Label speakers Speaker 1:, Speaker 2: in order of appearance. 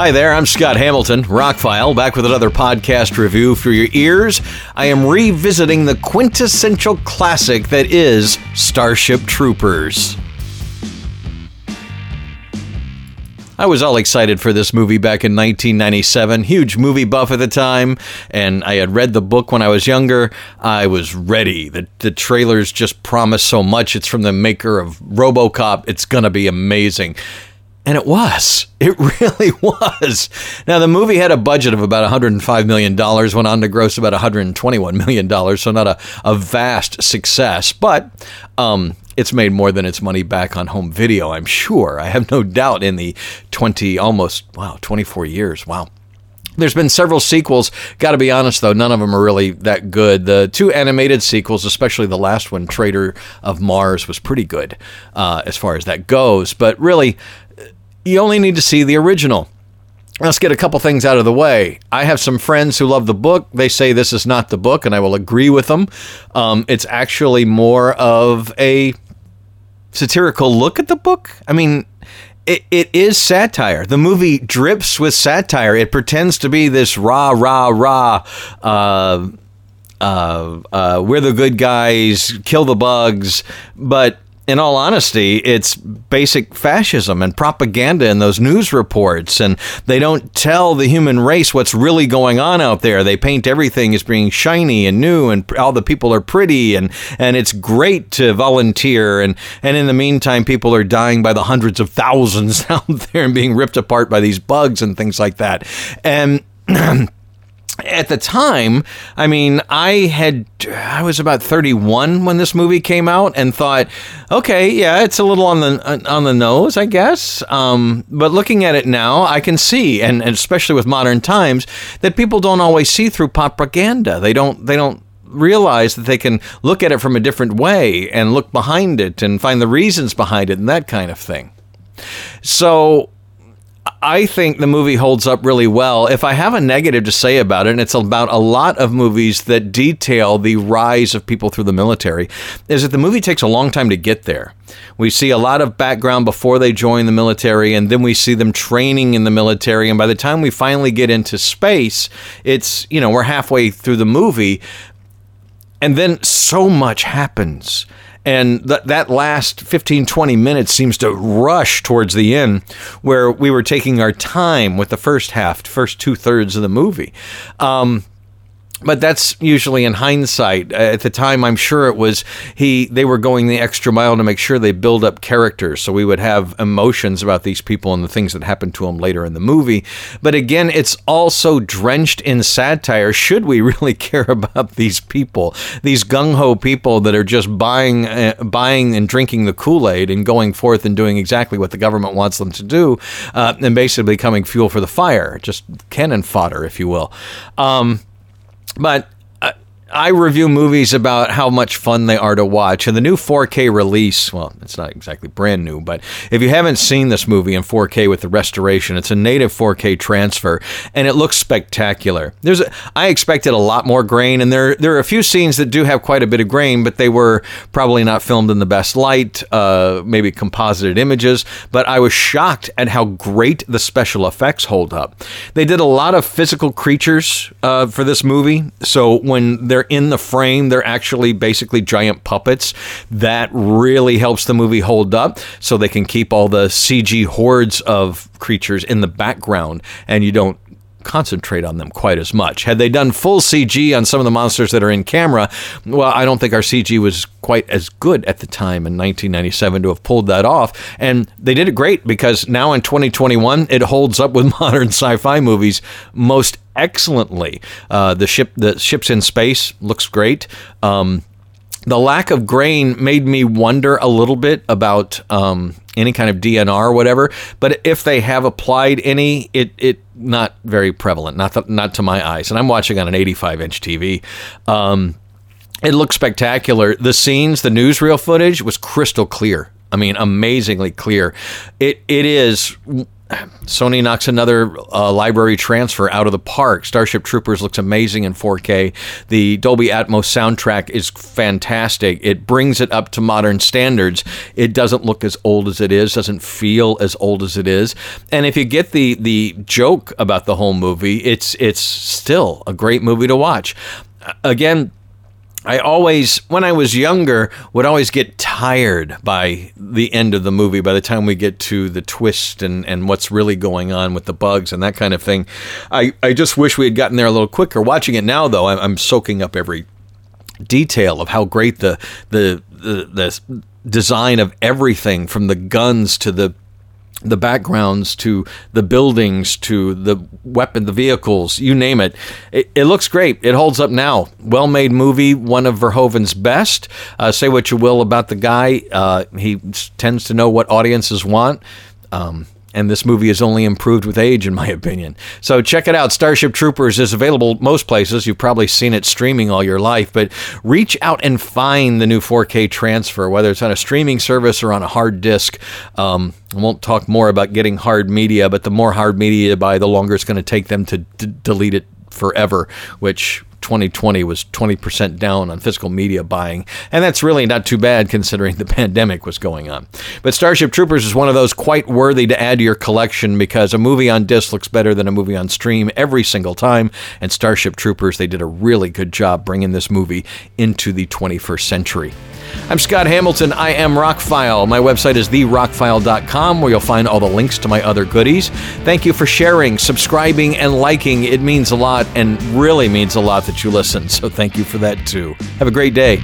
Speaker 1: Hi there, I'm Scott Hamilton, Rockfile, back with another podcast review for your ears. I am revisiting the quintessential classic that is Starship Troopers. I was all excited for this movie back in 1997. Huge movie buff at the time, and I had read the book when I was younger. I was ready. The, the trailers just promise so much. It's from the maker of Robocop. It's going to be amazing. And it was. It really was. Now, the movie had a budget of about $105 million, went on to gross about $121 million, so not a, a vast success, but um, it's made more than its money back on home video, I'm sure. I have no doubt in the 20, almost, wow, 24 years. Wow. There's been several sequels. Got to be honest, though, none of them are really that good. The two animated sequels, especially the last one, Traitor of Mars, was pretty good uh, as far as that goes. But really, you only need to see the original. Let's get a couple things out of the way. I have some friends who love the book. They say this is not the book, and I will agree with them. Um, it's actually more of a satirical look at the book. I mean, it, it is satire. The movie drips with satire. It pretends to be this rah, rah, rah. Uh, uh, uh, we're the good guys, kill the bugs, but in all honesty, it's basic fascism and propaganda in those news reports. And they don't tell the human race what's really going on out there. They paint everything as being shiny and new, and all the people are pretty, and, and it's great to volunteer. And, and in the meantime, people are dying by the hundreds of thousands out there and being ripped apart by these bugs and things like that. And at the time, I mean, I had I was about 31 when this movie came out and thought, okay, yeah, it's a little on the on the nose, I guess. Um, but looking at it now, I can see, and, and especially with modern times, that people don't always see through propaganda. They don't they don't realize that they can look at it from a different way and look behind it and find the reasons behind it and that kind of thing. So I think the movie holds up really well. If I have a negative to say about it, and it's about a lot of movies that detail the rise of people through the military, is that the movie takes a long time to get there. We see a lot of background before they join the military, and then we see them training in the military. And by the time we finally get into space, it's, you know, we're halfway through the movie, and then so much happens and th- that last 15, 20 minutes seems to rush towards the end, where we were taking our time with the first half, first two thirds of the movie. Um, but that's usually in hindsight. At the time, I'm sure it was he. They were going the extra mile to make sure they build up characters, so we would have emotions about these people and the things that happened to them later in the movie. But again, it's also drenched in satire. Should we really care about these people, these gung ho people that are just buying, uh, buying and drinking the Kool Aid and going forth and doing exactly what the government wants them to do, uh, and basically becoming fuel for the fire, just cannon fodder, if you will. Um, but I review movies about how much fun they are to watch. And the new 4K release, well, it's not exactly brand new, but if you haven't seen this movie in 4K with the restoration, it's a native 4K transfer and it looks spectacular. There's a, I expected a lot more grain and there there are a few scenes that do have quite a bit of grain, but they were probably not filmed in the best light, uh, maybe composited images, but I was shocked at how great the special effects hold up. They did a lot of physical creatures uh, for this movie. So when they're they're in the frame, they're actually basically giant puppets. That really helps the movie hold up so they can keep all the CG hordes of creatures in the background and you don't concentrate on them quite as much. Had they done full CG on some of the monsters that are in camera, well, I don't think our CG was quite as good at the time in 1997 to have pulled that off. And they did it great because now in 2021, it holds up with modern sci fi movies most excellently. Uh, the ship, the ships in space looks great. Um, the lack of grain made me wonder a little bit about um, any kind of DNR or whatever. But if they have applied any, it it not very prevalent, not not to my eyes. And I'm watching on an 85 inch TV. Um, it looks spectacular. The scenes, the newsreel footage was crystal clear. I mean, amazingly clear. It it is Sony knocks another uh, library transfer out of the park. Starship Troopers looks amazing in 4K. The Dolby Atmos soundtrack is fantastic. It brings it up to modern standards. It doesn't look as old as it is, doesn't feel as old as it is. And if you get the the joke about the whole movie, it's it's still a great movie to watch. Again, I always, when I was younger, would always get tired by the end of the movie, by the time we get to the twist and, and what's really going on with the bugs and that kind of thing. I, I just wish we had gotten there a little quicker. Watching it now, though, I'm, I'm soaking up every detail of how great the, the, the, the design of everything from the guns to the the backgrounds to the buildings to the weapon, the vehicles, you name it. It, it looks great. It holds up now. Well made movie, one of Verhoeven's best. Uh, say what you will about the guy, uh, he tends to know what audiences want. Um, and this movie is only improved with age, in my opinion. So check it out. Starship Troopers is available most places. You've probably seen it streaming all your life, but reach out and find the new 4K transfer, whether it's on a streaming service or on a hard disk. Um, I won't talk more about getting hard media, but the more hard media you buy, the longer it's going to take them to d- delete it forever, which 2020 was 20% down on physical media buying. And that's really not too bad considering the pandemic was going on. But Starship Troopers is one of those quite worthy to add to your collection because a movie on disc looks better than a movie on stream every single time. And Starship Troopers, they did a really good job bringing this movie into the 21st century. I'm Scott Hamilton. I am Rockfile. My website is therockfile.com where you'll find all the links to my other goodies. Thank you for sharing, subscribing, and liking. It means a lot and really means a lot that you listen. So thank you for that too. Have a great day.